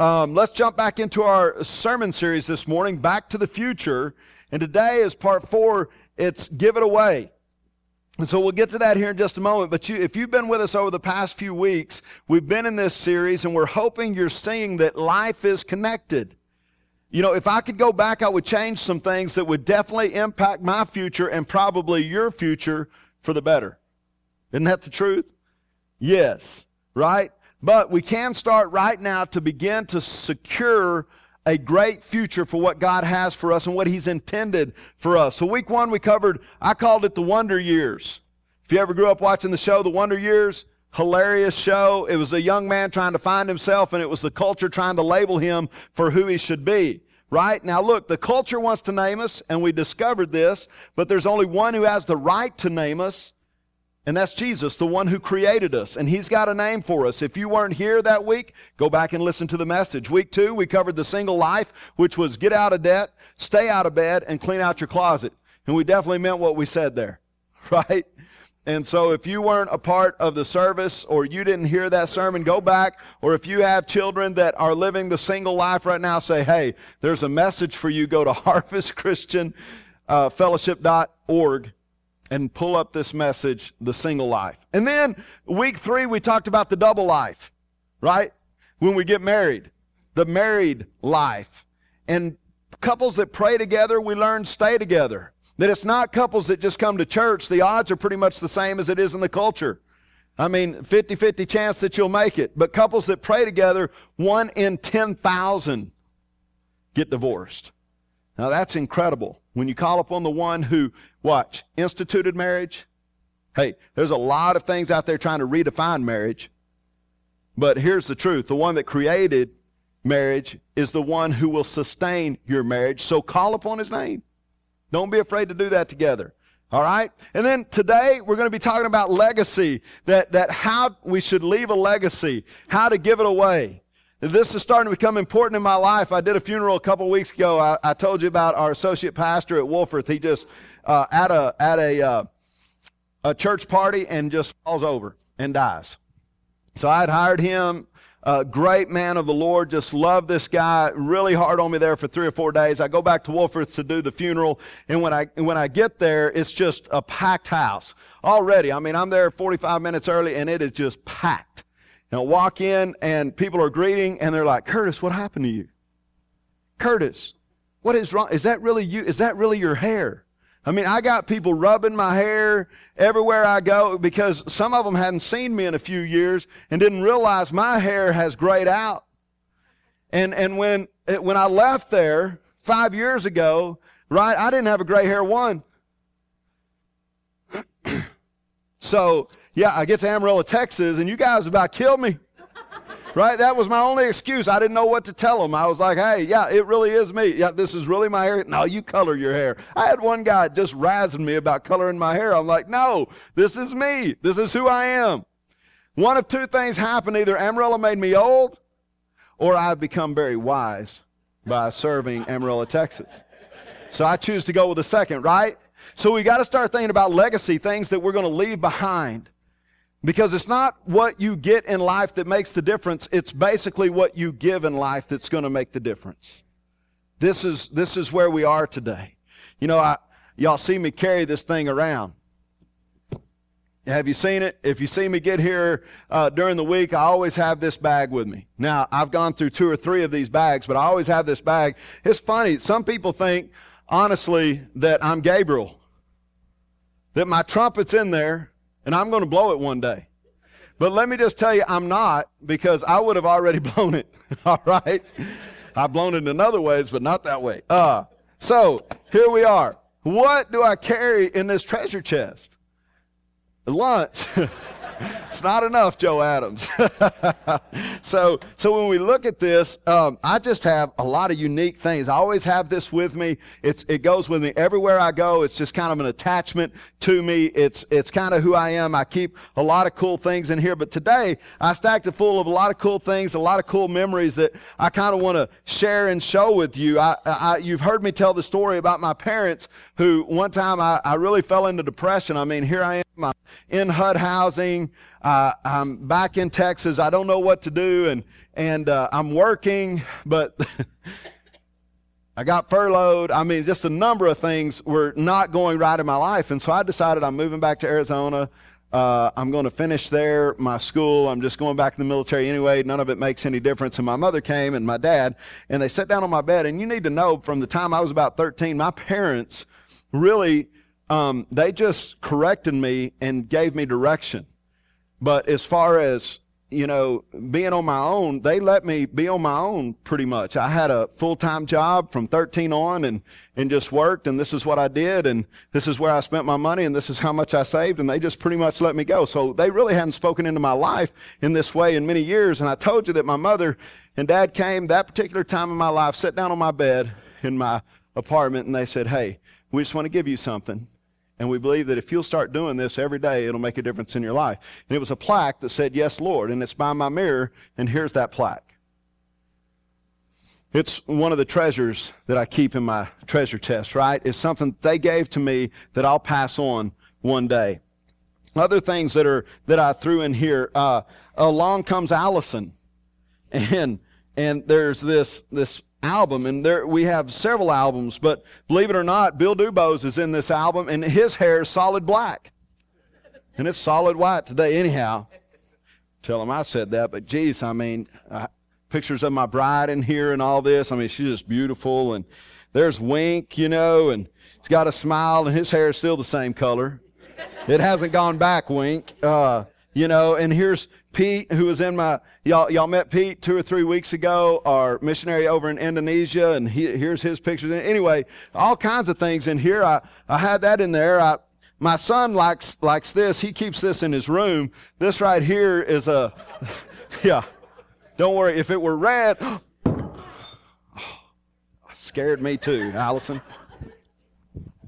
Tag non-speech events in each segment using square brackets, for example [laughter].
Um, let's jump back into our sermon series this morning, Back to the Future. And today is part four. It's Give It Away. And so we'll get to that here in just a moment. But you, if you've been with us over the past few weeks, we've been in this series and we're hoping you're seeing that life is connected. You know, if I could go back, I would change some things that would definitely impact my future and probably your future for the better. Isn't that the truth? Yes, right? But we can start right now to begin to secure a great future for what God has for us and what He's intended for us. So week one, we covered, I called it the Wonder Years. If you ever grew up watching the show, The Wonder Years, hilarious show. It was a young man trying to find himself and it was the culture trying to label him for who he should be. Right? Now look, the culture wants to name us and we discovered this, but there's only one who has the right to name us and that's Jesus, the one who created us. And he's got a name for us. If you weren't here that week, go back and listen to the message. Week two, we covered the single life, which was get out of debt, stay out of bed, and clean out your closet. And we definitely meant what we said there, [laughs] right? And so if you weren't a part of the service or you didn't hear that sermon, go back. Or if you have children that are living the single life right now, say, hey, there's a message for you. Go to [laughs] harvestchristianfellowship.org uh, and pull up this message, the single life. And then week three, we talked about the double life, right? When we get married, the married life. And couples that pray together, we learn stay together. That it's not couples that just come to church. The odds are pretty much the same as it is in the culture. I mean, 50 50 chance that you'll make it. But couples that pray together, one in 10,000 get divorced. Now that's incredible. When you call upon the one who, watch, instituted marriage. Hey, there's a lot of things out there trying to redefine marriage. But here's the truth. The one that created marriage is the one who will sustain your marriage. So call upon his name. Don't be afraid to do that together. All right? And then today we're going to be talking about legacy, that, that how we should leave a legacy, how to give it away. This is starting to become important in my life. I did a funeral a couple weeks ago. I, I told you about our associate pastor at Wolforth. He just uh, at a at a uh, a church party and just falls over and dies. So I had hired him. A great man of the Lord, just loved this guy. Really hard on me there for three or four days. I go back to Wolforth to do the funeral, and when I when I get there, it's just a packed house already. I mean, I'm there 45 minutes early, and it is just packed. Now walk in and people are greeting and they're like, Curtis, what happened to you? Curtis, what is wrong? Is that really you? Is that really your hair? I mean, I got people rubbing my hair everywhere I go because some of them hadn't seen me in a few years and didn't realize my hair has grayed out. And, and when, when I left there five years ago, right, I didn't have a gray hair one. [clears throat] so yeah, I get to Amarillo, Texas, and you guys about killed me. Right? That was my only excuse. I didn't know what to tell them. I was like, hey, yeah, it really is me. Yeah, this is really my hair. No, you color your hair. I had one guy just razzing me about coloring my hair. I'm like, no, this is me. This is who I am. One of two things happened. Either Amarillo made me old, or I've become very wise by serving Amarillo, Texas. So I choose to go with the second, right? So we got to start thinking about legacy, things that we're going to leave behind. Because it's not what you get in life that makes the difference. It's basically what you give in life that's going to make the difference. This is, this is where we are today. You know, I, y'all see me carry this thing around. Have you seen it? If you see me get here uh, during the week, I always have this bag with me. Now, I've gone through two or three of these bags, but I always have this bag. It's funny. Some people think, honestly, that I'm Gabriel, that my trumpet's in there, and I'm going to blow it one day. But let me just tell you, I'm not because I would have already [laughs] blown it. [laughs] All right? I've blown it in other ways, but not that way. Uh, so here we are. What do I carry in this treasure chest? Lunch. [laughs] [laughs] it's not enough, Joe Adams. [laughs] so, so when we look at this, um, I just have a lot of unique things. I always have this with me. It's, it goes with me everywhere I go. It's just kind of an attachment to me. It's, it's kind of who I am. I keep a lot of cool things in here. But today, I stacked it full of a lot of cool things, a lot of cool memories that I kind of want to share and show with you. I, I, you've heard me tell the story about my parents who one time I, I really fell into depression. I mean, here I am. I'm in HUD housing. Uh, I'm back in Texas. I don't know what to do. And, and uh, I'm working, but [laughs] I got furloughed. I mean, just a number of things were not going right in my life. And so I decided I'm moving back to Arizona. Uh, I'm going to finish there, my school. I'm just going back in the military anyway. None of it makes any difference. And my mother came and my dad, and they sat down on my bed. And you need to know from the time I was about 13, my parents really, um, they just corrected me and gave me direction. But as far as you know, being on my own, they let me be on my own pretty much. I had a full-time job from 13 on and, and just worked and this is what I did and this is where I spent my money and this is how much I saved and they just pretty much let me go. So they really hadn't spoken into my life in this way in many years. And I told you that my mother and dad came that particular time in my life, sat down on my bed in my apartment and they said, Hey, we just want to give you something. And we believe that if you'll start doing this every day, it'll make a difference in your life. And it was a plaque that said, Yes, Lord. And it's by my mirror, and here's that plaque. It's one of the treasures that I keep in my treasure chest, right? It's something they gave to me that I'll pass on one day. Other things that are that I threw in here. Uh, along comes Allison, and and there's this this album, and there we have several albums, but believe it or not, Bill Dubose is in this album, and his hair is solid black. And it's solid white today, anyhow. Tell him I said that, but geez, I mean, uh, pictures of my bride in here and all this. I mean, she's just beautiful, and there's Wink, you know, and he's got a smile, and his hair is still the same color. It hasn't gone back, Wink. Uh, you know, and here's Pete, who was in my, y'all, y'all met Pete two or three weeks ago, our missionary over in Indonesia, and he, here's his pictures. Anyway, all kinds of things in here. I, I had that in there. I, my son likes, likes this. He keeps this in his room. This right here is a, [laughs] yeah, don't worry. If it were red, [gasps] scared me too, Allison.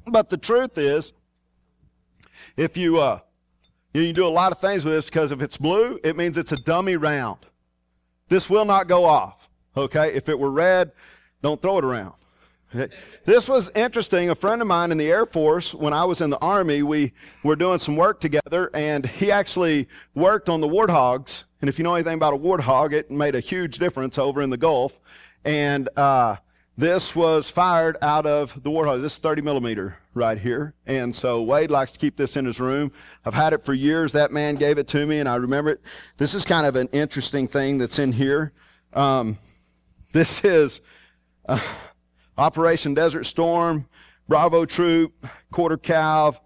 But the truth is, if you, uh, you can do a lot of things with this because if it's blue, it means it's a dummy round. This will not go off. Okay? If it were red, don't throw it around. [laughs] This was interesting. A friend of mine in the Air Force, when I was in the Army, we were doing some work together, and he actually worked on the warthogs. And if you know anything about a warthog, it made a huge difference over in the Gulf. And uh, this was fired out of the Warthog. This is 30 millimeter right here. And so Wade likes to keep this in his room. I've had it for years. That man gave it to me and I remember it. This is kind of an interesting thing that's in here. Um, this is uh, Operation Desert Storm, Bravo Troop, Quarter Cav,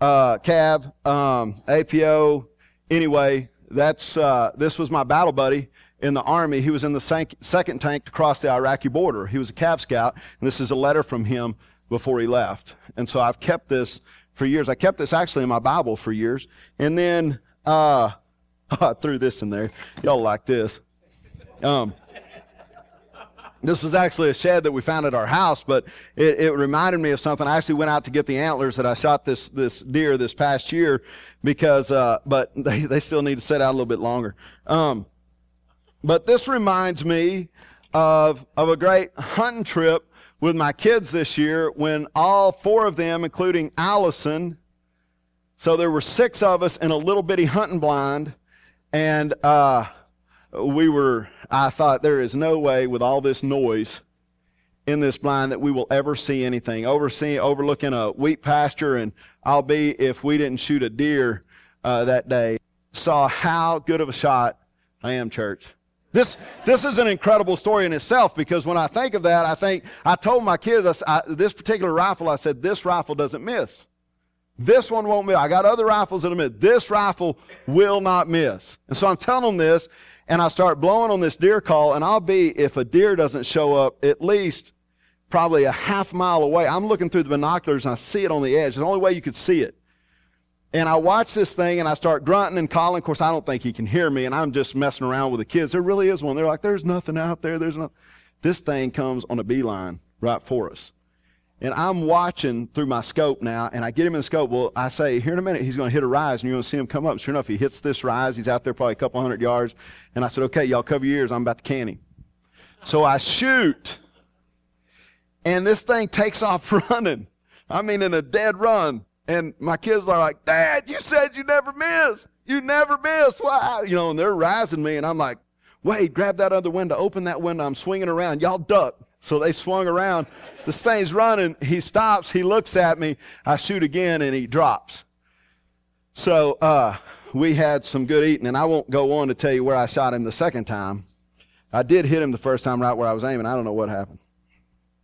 uh, Cav, um, APO. Anyway, that's, uh, this was my battle buddy in the army. He was in the second tank to cross the Iraqi border. He was a Cav scout, and this is a letter from him before he left. And so I've kept this for years. I kept this actually in my Bible for years. And then uh, [laughs] I threw this in there. Y'all like this. Um, this was actually a shed that we found at our house, but it, it, reminded me of something. I actually went out to get the antlers that I shot this this deer this past year because, uh, but [laughs] they, they still need to set out a little bit longer. Um, but this reminds me of, of a great hunting trip with my kids this year when all four of them, including Allison, so there were six of us in a little bitty hunting blind, and uh, we were, I thought, there is no way with all this noise in this blind that we will ever see anything. Overseeing, overlooking a wheat pasture, and I'll be if we didn't shoot a deer uh, that day. Saw how good of a shot I am, church. This, this is an incredible story in itself because when I think of that, I think, I told my kids, I, this particular rifle, I said, this rifle doesn't miss. This one won't miss. I got other rifles that'll miss. This rifle will not miss. And so I'm telling them this, and I start blowing on this deer call, and I'll be, if a deer doesn't show up, at least probably a half mile away. I'm looking through the binoculars and I see it on the edge. The only way you could see it. And I watch this thing and I start grunting and calling. Of course, I don't think he can hear me, and I'm just messing around with the kids. There really is one. They're like, there's nothing out there. There's nothing. This thing comes on a beeline right for us. And I'm watching through my scope now, and I get him in the scope. Well, I say, here in a minute, he's going to hit a rise, and you're going to see him come up. Sure enough, he hits this rise. He's out there probably a couple hundred yards. And I said, okay, y'all cover your ears. I'm about to can him. So I shoot, and this thing takes off [laughs] running. I mean, in a dead run. And my kids are like, Dad, you said you never miss. You never miss. Wow. You know, and they're rising me. And I'm like, Wade, grab that other window, open that window. I'm swinging around. Y'all duck. So they swung around. This thing's running. He stops. He looks at me. I shoot again and he drops. So uh, we had some good eating, and I won't go on to tell you where I shot him the second time. I did hit him the first time right where I was aiming. I don't know what happened.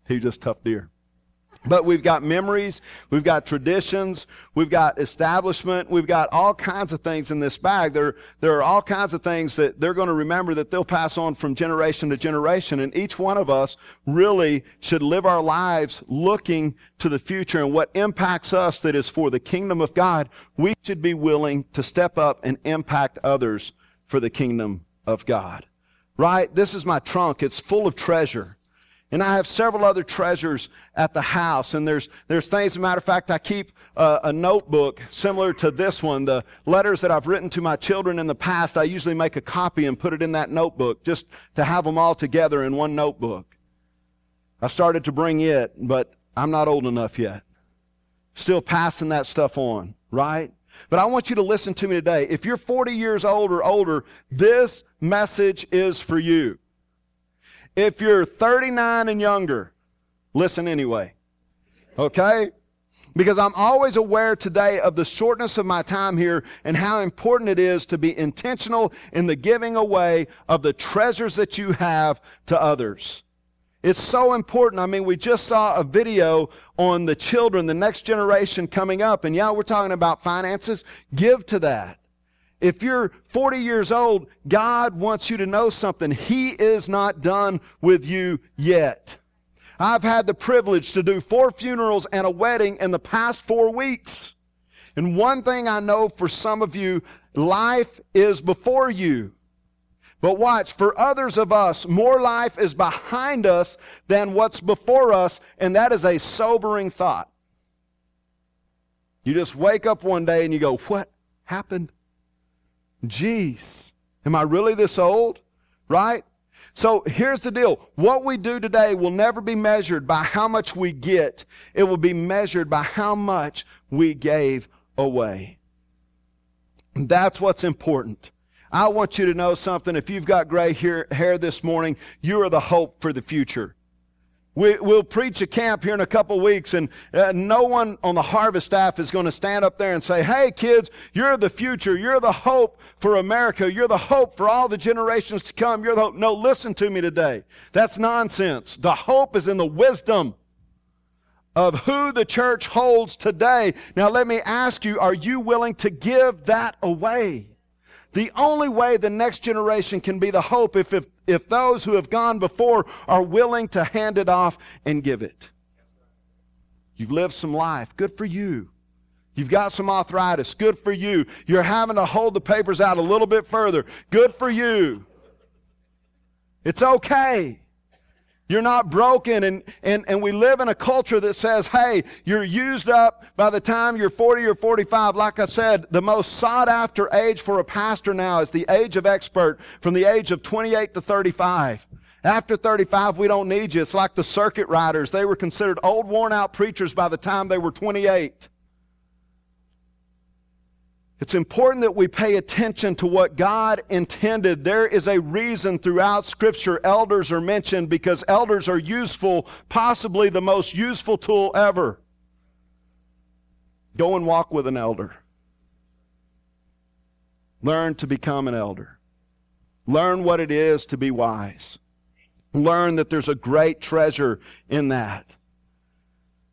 He was just tough deer. But we've got memories, we've got traditions, we've got establishment, we've got all kinds of things in this bag. There, there are all kinds of things that they're going to remember that they'll pass on from generation to generation. And each one of us really should live our lives looking to the future and what impacts us that is for the kingdom of God. We should be willing to step up and impact others for the kingdom of God. Right? This is my trunk. It's full of treasure. And I have several other treasures at the house. And there's, there's things, as a matter of fact, I keep a, a, notebook similar to this one. The letters that I've written to my children in the past, I usually make a copy and put it in that notebook just to have them all together in one notebook. I started to bring it, but I'm not old enough yet. Still passing that stuff on, right? But I want you to listen to me today. If you're 40 years old or older, this message is for you. If you're 39 and younger, listen anyway. Okay? Because I'm always aware today of the shortness of my time here and how important it is to be intentional in the giving away of the treasures that you have to others. It's so important. I mean, we just saw a video on the children, the next generation coming up, and yeah, we're talking about finances. Give to that. If you're 40 years old, God wants you to know something. He is not done with you yet. I've had the privilege to do four funerals and a wedding in the past four weeks. And one thing I know for some of you, life is before you. But watch, for others of us, more life is behind us than what's before us, and that is a sobering thought. You just wake up one day and you go, What happened? Jeez, am I really this old? Right? So here's the deal. What we do today will never be measured by how much we get. It will be measured by how much we gave away. That's what's important. I want you to know something. If you've got gray hair this morning, you are the hope for the future. We, will preach a camp here in a couple weeks, and uh, no one on the harvest staff is going to stand up there and say, Hey, kids, you're the future. You're the hope for America. You're the hope for all the generations to come. You're the hope. No, listen to me today. That's nonsense. The hope is in the wisdom of who the church holds today. Now, let me ask you, are you willing to give that away? The only way the next generation can be the hope if, if, if those who have gone before are willing to hand it off and give it. You've lived some life. Good for you. You've got some arthritis. Good for you. You're having to hold the papers out a little bit further. Good for you. It's okay. You're not broken. And, and, and we live in a culture that says, hey, you're used up by the time you're 40 or 45. Like I said, the most sought after age for a pastor now is the age of expert from the age of 28 to 35. After 35, we don't need you. It's like the circuit riders. They were considered old, worn out preachers by the time they were 28. It's important that we pay attention to what God intended. There is a reason throughout Scripture elders are mentioned because elders are useful, possibly the most useful tool ever. Go and walk with an elder. Learn to become an elder. Learn what it is to be wise. Learn that there's a great treasure in that.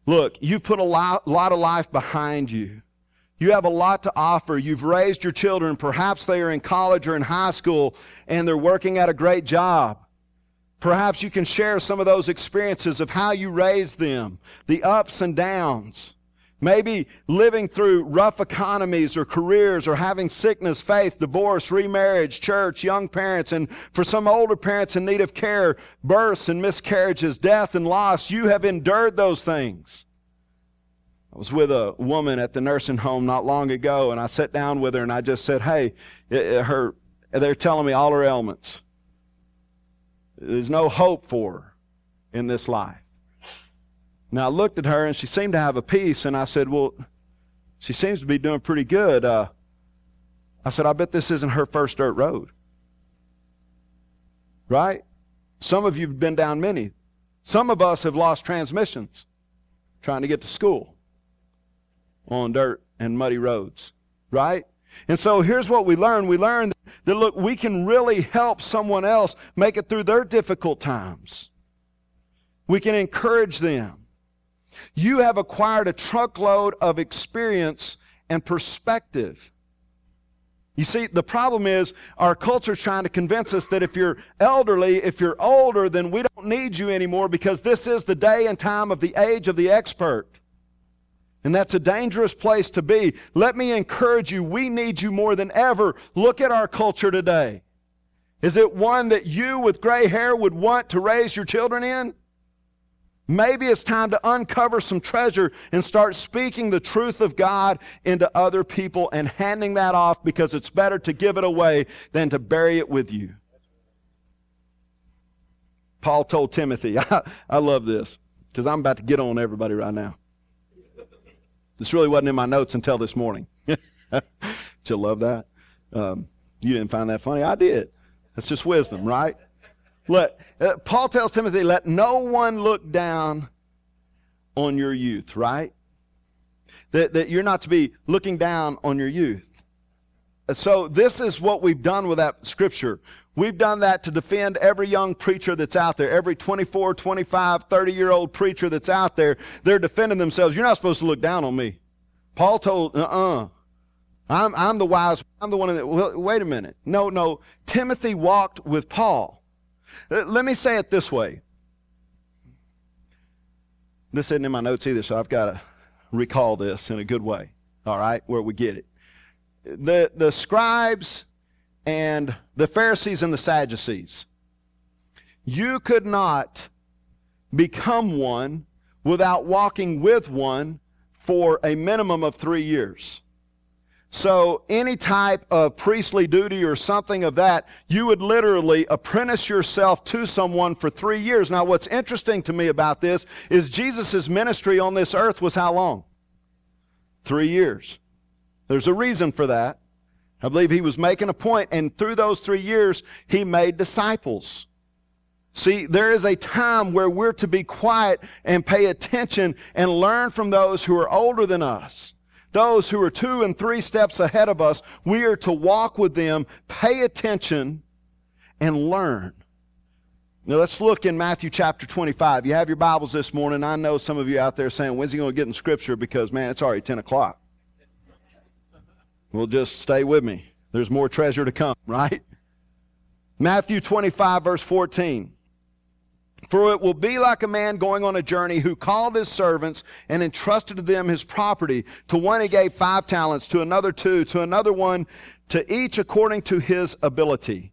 Look, you've put a lot, lot of life behind you. You have a lot to offer. You've raised your children. Perhaps they are in college or in high school and they're working at a great job. Perhaps you can share some of those experiences of how you raised them, the ups and downs. Maybe living through rough economies or careers or having sickness, faith, divorce, remarriage, church, young parents, and for some older parents in need of care, births and miscarriages, death and loss. You have endured those things. I was with a woman at the nursing home not long ago, and I sat down with her and I just said, "Hey, her, they're telling me all her ailments. There's no hope for her in this life." Now I looked at her and she seemed to have a peace, and I said, "Well, she seems to be doing pretty good." Uh, I said, "I bet this isn't her first dirt road." Right? Some of you have been down many. Some of us have lost transmissions trying to get to school on dirt and muddy roads. Right? And so here's what we learn. We learn that, look, we can really help someone else make it through their difficult times. We can encourage them. You have acquired a truckload of experience and perspective. You see, the problem is our culture is trying to convince us that if you're elderly, if you're older, then we don't need you anymore because this is the day and time of the age of the expert. And that's a dangerous place to be. Let me encourage you, we need you more than ever. Look at our culture today. Is it one that you with gray hair would want to raise your children in? Maybe it's time to uncover some treasure and start speaking the truth of God into other people and handing that off because it's better to give it away than to bury it with you. Paul told Timothy, I, [laughs] I love this because I'm about to get on everybody right now. This really wasn't in my notes until this morning. [laughs] You love that? Um, you didn't find that funny? I did. That's just wisdom, right? Let, uh, Paul tells Timothy, let no one look down on your youth, right? That, that you're not to be looking down on your youth. Uh, so this is what we've done with that scripture. We've done that to defend every young preacher that's out there, every 24, 25, 30 year old preacher that's out there. They're defending themselves. You're not supposed to look down on me. Paul told, uh uh-uh. uh. I'm, I'm the wise, I'm the one that, well, wait a minute. No, no. Timothy walked with Paul. Uh, let me say it this way. This isn't in my notes either, so I've got to recall this in a good way, all right, where we get it. The, the scribes and the Pharisees and the Sadducees, you could not become one without walking with one for a minimum of three years. So, any type of priestly duty or something of that, you would literally apprentice yourself to someone for three years. Now, what's interesting to me about this is Jesus' ministry on this earth was how long? Three years. There's a reason for that. I believe he was making a point, and through those three years, he made disciples. See, there is a time where we're to be quiet and pay attention and learn from those who are older than us those who are two and three steps ahead of us, we are to walk with them, pay attention, and learn. Now let's look in Matthew chapter 25. You have your Bibles this morning. I know some of you out there saying, when's he going to get in Scripture? Because, man, it's already 10 o'clock. Well, just stay with me. There's more treasure to come, [laughs] right? Matthew 25, verse 14. For it will be like a man going on a journey who called his servants and entrusted to them his property. To one he gave five talents, to another two, to another one, to each according to his ability.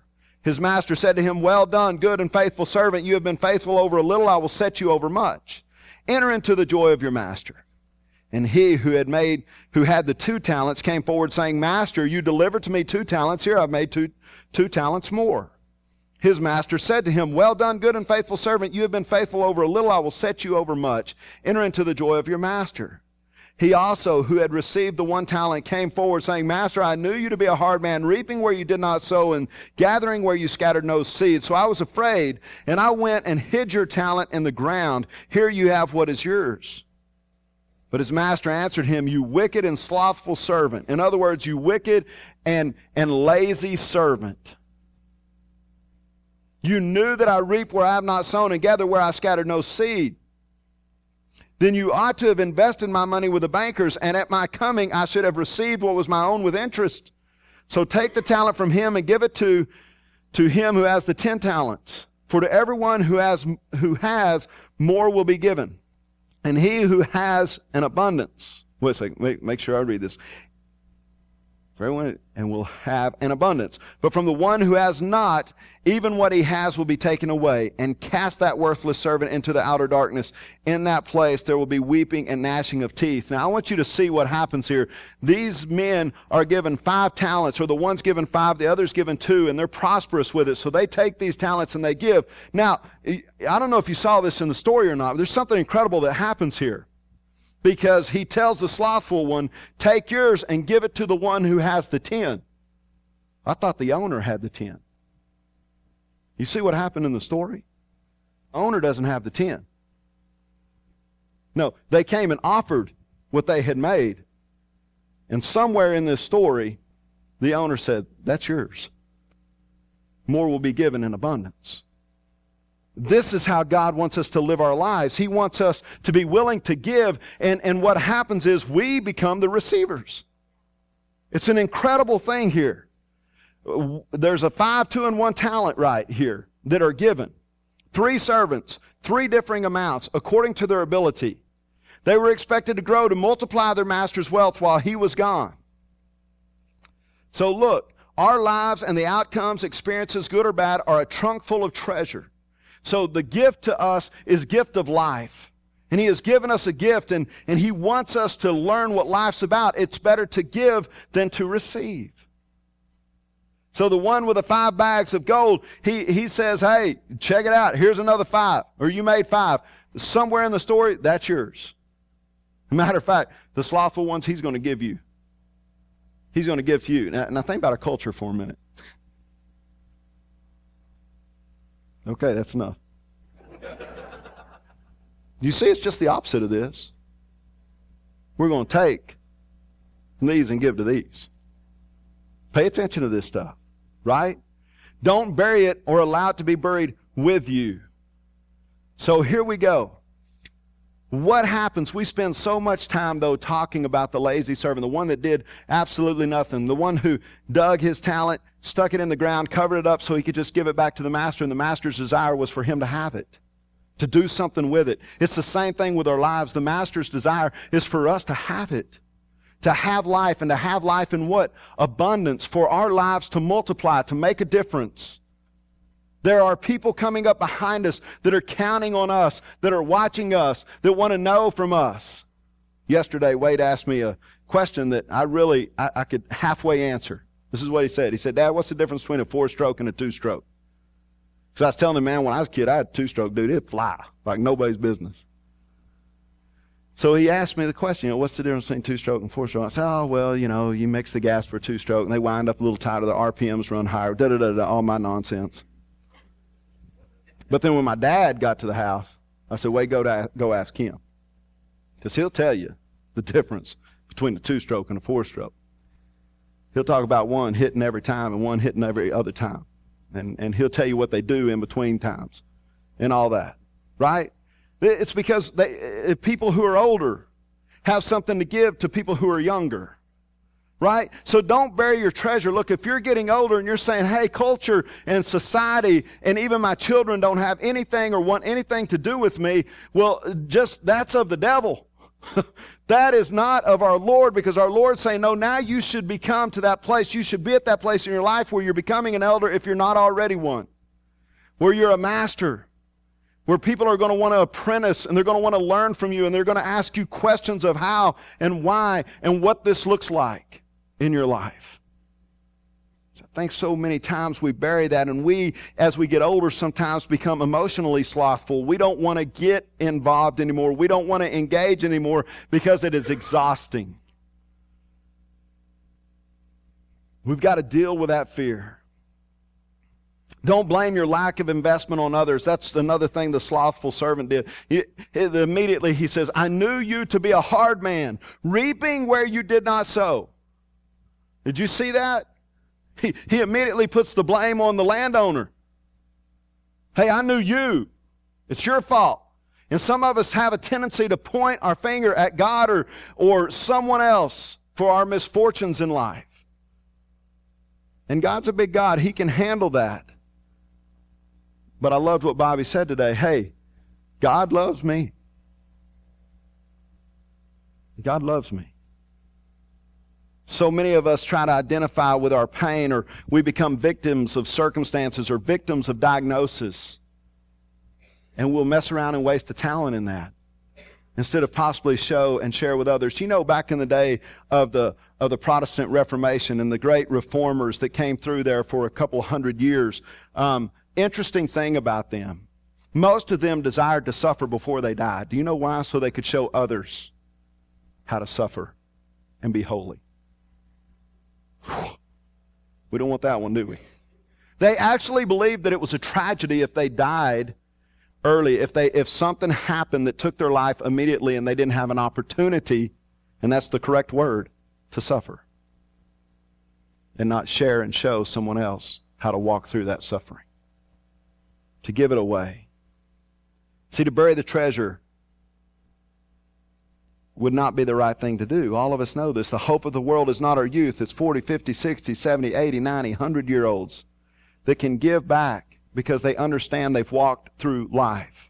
His master said to him, Well done, good and faithful servant. You have been faithful over a little, I will set you over much. Enter into the joy of your master. And he who had made, who had the two talents came forward saying, Master, you delivered to me two talents. Here I've made two, two talents more. His master said to him, Well done, good and faithful servant. You have been faithful over a little. I will set you over much. Enter into the joy of your master. He also, who had received the one talent, came forward saying, Master, I knew you to be a hard man, reaping where you did not sow and gathering where you scattered no seed. So I was afraid, and I went and hid your talent in the ground. Here you have what is yours. But his master answered him, You wicked and slothful servant. In other words, you wicked and, and lazy servant. You knew that I reap where I have not sown and gather where I scattered no seed. Then you ought to have invested my money with the bankers, and at my coming I should have received what was my own with interest. So take the talent from him and give it to, to him who has the ten talents. For to everyone who has, who has, more will be given. And he who has an abundance, wait a second, wait, make sure I read this. Everyone and will have an abundance. But from the one who has not, even what he has will be taken away. And cast that worthless servant into the outer darkness. In that place there will be weeping and gnashing of teeth. Now I want you to see what happens here. These men are given five talents, or the one's given five, the other's given two, and they're prosperous with it. So they take these talents and they give. Now, I don't know if you saw this in the story or not, but there's something incredible that happens here because he tells the slothful one, Take yours and give it to the one who has the ten. I thought the owner had the ten. You see what happened in the story? Owner doesn't have the ten. No, they came and offered what they had made. And somewhere in this story, the owner said, That's yours. More will be given in abundance. This is how God wants us to live our lives. He wants us to be willing to give, and, and what happens is we become the receivers. It's an incredible thing here. There's a five, two, and one talent right here that are given. Three servants, three differing amounts according to their ability. They were expected to grow to multiply their master's wealth while he was gone. So look, our lives and the outcomes, experiences, good or bad, are a trunk full of treasure. So the gift to us is gift of life. And he has given us a gift and, and he wants us to learn what life's about. It's better to give than to receive. So the one with the five bags of gold, he, he says, Hey, check it out. Here's another five. Or you made five. Somewhere in the story, that's yours. Matter of fact, the slothful ones, he's going to give you. He's going to give to you. Now, now think about our culture for a minute. Okay, that's enough. You see, it's just the opposite of this. We're going to take these and give to these. Pay attention to this stuff, right? Don't bury it or allow it to be buried with you. So here we go. What happens? We spend so much time, though, talking about the lazy servant, the one that did absolutely nothing, the one who dug his talent, stuck it in the ground, covered it up so he could just give it back to the master, and the master's desire was for him to have it, to do something with it. It's the same thing with our lives. The master's desire is for us to have it, to have life, and to have life in what? Abundance, for our lives to multiply, to make a difference. There are people coming up behind us that are counting on us, that are watching us, that want to know from us. Yesterday, Wade asked me a question that I really, I, I could halfway answer. This is what he said. He said, Dad, what's the difference between a four stroke and a two stroke? Because I was telling him, man, when I was a kid, I had a two stroke, dude. It'd fly like nobody's business. So he asked me the question, you know, what's the difference between two stroke and four stroke? I said, oh, well, you know, you mix the gas for two stroke and they wind up a little tighter, the RPMs run higher, da da da da, all my nonsense. But then when my dad got to the house, I said, wait, go, to, go ask him. Because he'll tell you the difference between the two stroke and the four stroke. He'll talk about one hitting every time and one hitting every other time. And, and he'll tell you what they do in between times and all that. Right? It's because they, people who are older have something to give to people who are younger. Right? So don't bury your treasure. Look, if you're getting older and you're saying, hey, culture and society and even my children don't have anything or want anything to do with me, well, just that's of the devil. [laughs] that is not of our Lord because our Lord's saying, no, now you should become to that place. You should be at that place in your life where you're becoming an elder if you're not already one, where you're a master, where people are going to want to apprentice and they're going to want to learn from you and they're going to ask you questions of how and why and what this looks like in your life. I think so many times we bury that, and we, as we get older, sometimes become emotionally slothful. We don't want to get involved anymore. We don't want to engage anymore because it is exhausting. We've got to deal with that fear. Don't blame your lack of investment on others. That's another thing the slothful servant did. He, immediately he says, I knew you to be a hard man, reaping where you did not sow. Did you see that? He, he immediately puts the blame on the landowner. Hey, I knew you. It's your fault. And some of us have a tendency to point our finger at God or, or someone else for our misfortunes in life. And God's a big God. He can handle that. But I loved what Bobby said today. Hey, God loves me. God loves me. So many of us try to identify with our pain, or we become victims of circumstances or victims of diagnosis. And we'll mess around and waste a talent in that instead of possibly show and share with others. You know, back in the day of the, of the Protestant Reformation and the great reformers that came through there for a couple hundred years, um, interesting thing about them. Most of them desired to suffer before they died. Do you know why? So they could show others how to suffer and be holy. We don't want that one, do we? They actually believed that it was a tragedy if they died early, if they if something happened that took their life immediately and they didn't have an opportunity, and that's the correct word, to suffer. And not share and show someone else how to walk through that suffering. To give it away. See, to bury the treasure would not be the right thing to do. All of us know this. The hope of the world is not our youth. It's 40, 50, 60, 70, 80, 90, 100 year olds that can give back because they understand they've walked through life.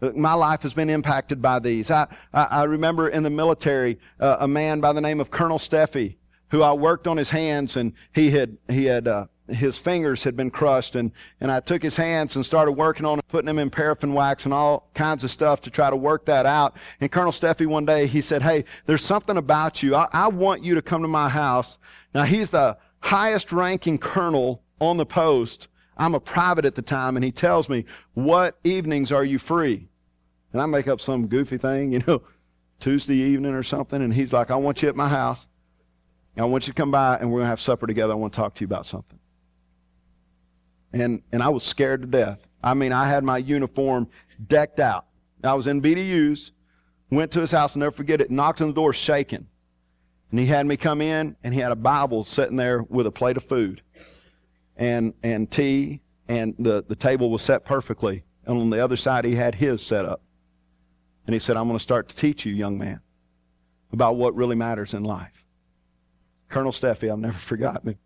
My life has been impacted by these. I, I, I remember in the military uh, a man by the name of Colonel Steffi who I worked on his hands and he had, he had, uh, his fingers had been crushed and, and I took his hands and started working on it, putting them in paraffin wax and all kinds of stuff to try to work that out. And Colonel Steffi one day, he said, Hey, there's something about you. I, I want you to come to my house. Now he's the highest ranking colonel on the post I'm a private at the time, and he tells me, What evenings are you free? And I make up some goofy thing, you know, Tuesday evening or something, and he's like, I want you at my house. I want you to come by, and we're going to have supper together. I want to talk to you about something. And, and I was scared to death. I mean, I had my uniform decked out. I was in BDUs, went to his house, I'll never forget it, knocked on the door shaking. And he had me come in, and he had a Bible sitting there with a plate of food and, and tea, and the, the table was set perfectly. And on the other side, he had his set up. And he said, I'm going to start to teach you, young man, about what really matters in life. Colonel Steffi, I've never [laughs] forgotten him.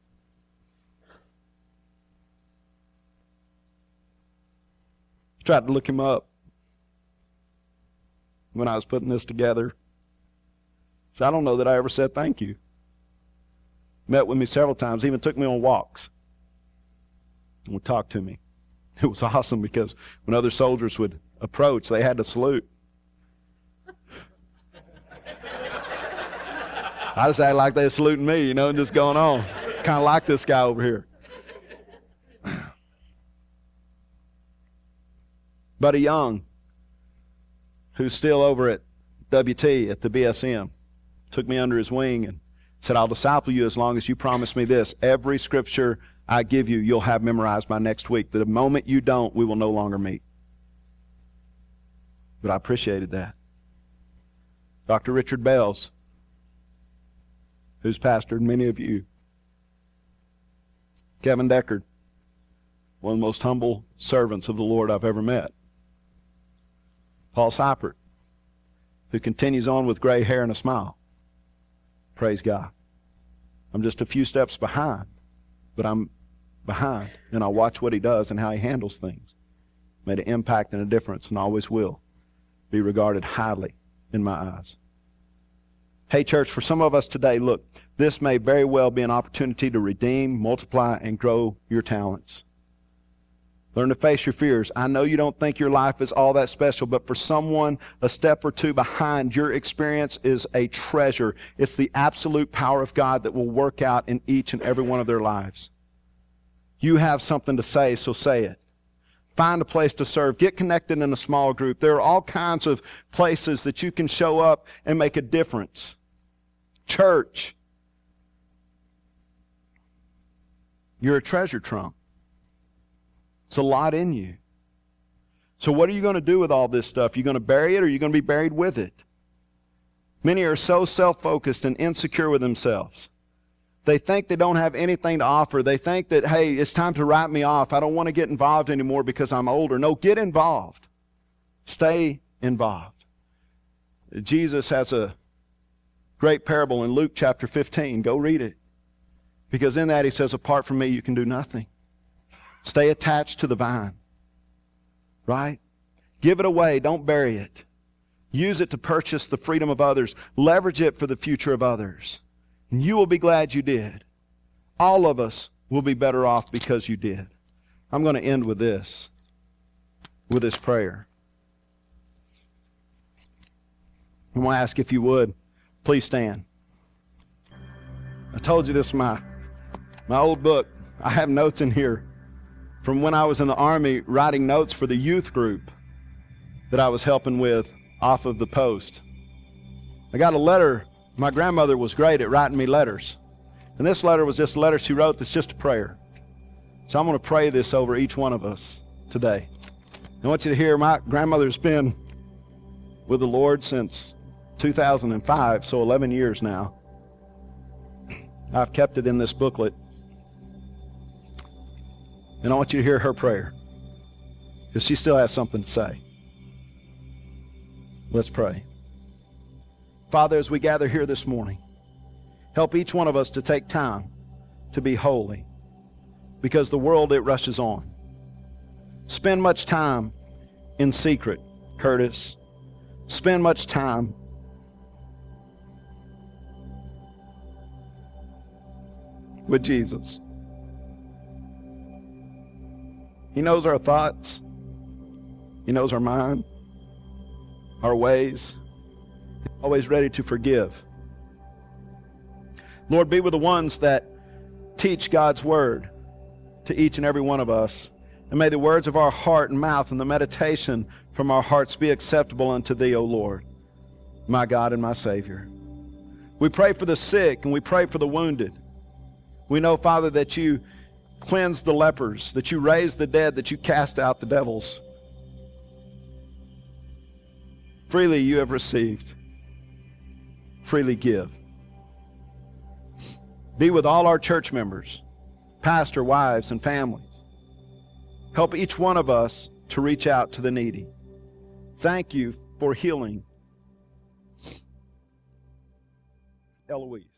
Tried to look him up when I was putting this together. So I don't know that I ever said thank you. Met with me several times, even took me on walks and would talk to me. [laughs] It was awesome because when other soldiers would approach, they had to salute. [laughs] I just act like they're saluting me, you know, and just going on. kind of like this guy over here. Buddy Young, who's still over at WT at the BSM, took me under his wing and said, I'll disciple you as long as you promise me this. Every scripture I give you, you'll have memorized by next week. The moment you don't, we will no longer meet. But I appreciated that. Dr. Richard Bells, who's pastored many of you. Kevin Deckard, one of the most humble servants of the Lord I've ever met. Paul Seipert, who continues on with gray hair and a smile. Praise God. I'm just a few steps behind, but I'm behind, and I watch what he does and how he handles things. Made an impact and a difference, and always will be regarded highly in my eyes. Hey, church, for some of us today, look, this may very well be an opportunity to redeem, multiply, and grow your talents. Learn to face your fears. I know you don't think your life is all that special, but for someone a step or two behind, your experience is a treasure. It's the absolute power of God that will work out in each and every one of their lives. You have something to say, so say it. Find a place to serve. Get connected in a small group. There are all kinds of places that you can show up and make a difference. Church. You're a treasure trump. It's a lot in you. So, what are you going to do with all this stuff? You're you going to bury it or you're you going to be buried with it? Many are so self focused and insecure with themselves. They think they don't have anything to offer. They think that, hey, it's time to write me off. I don't want to get involved anymore because I'm older. No, get involved. Stay involved. Jesus has a great parable in Luke chapter 15. Go read it. Because in that he says, apart from me, you can do nothing. Stay attached to the vine. Right? Give it away. Don't bury it. Use it to purchase the freedom of others. Leverage it for the future of others. And you will be glad you did. All of us will be better off because you did. I'm going to end with this, with this prayer. I'm going to ask if you would, please stand. I told you this my my old book. I have notes in here from when I was in the army writing notes for the youth group that I was helping with off of the post. I got a letter. My grandmother was great at writing me letters. And this letter was just a letter she wrote that's just a prayer. So I'm going to pray this over each one of us today. I want you to hear my grandmother's been with the Lord since 2005, so 11 years now. I've kept it in this booklet. And I want you to hear her prayer because she still has something to say. Let's pray. Father, as we gather here this morning, help each one of us to take time to be holy because the world it rushes on. Spend much time in secret, Curtis. Spend much time with Jesus. He knows our thoughts, He knows our mind, our ways. Always ready to forgive. Lord, be with the ones that teach God's word to each and every one of us. And may the words of our heart and mouth and the meditation from our hearts be acceptable unto Thee, O Lord, my God and my Savior. We pray for the sick and we pray for the wounded. We know, Father, that you cleanse the lepers, that you raise the dead, that you cast out the devils. Freely you have received, freely give. Be with all our church members, pastor, wives, and families. Help each one of us to reach out to the needy. Thank you for healing Eloise.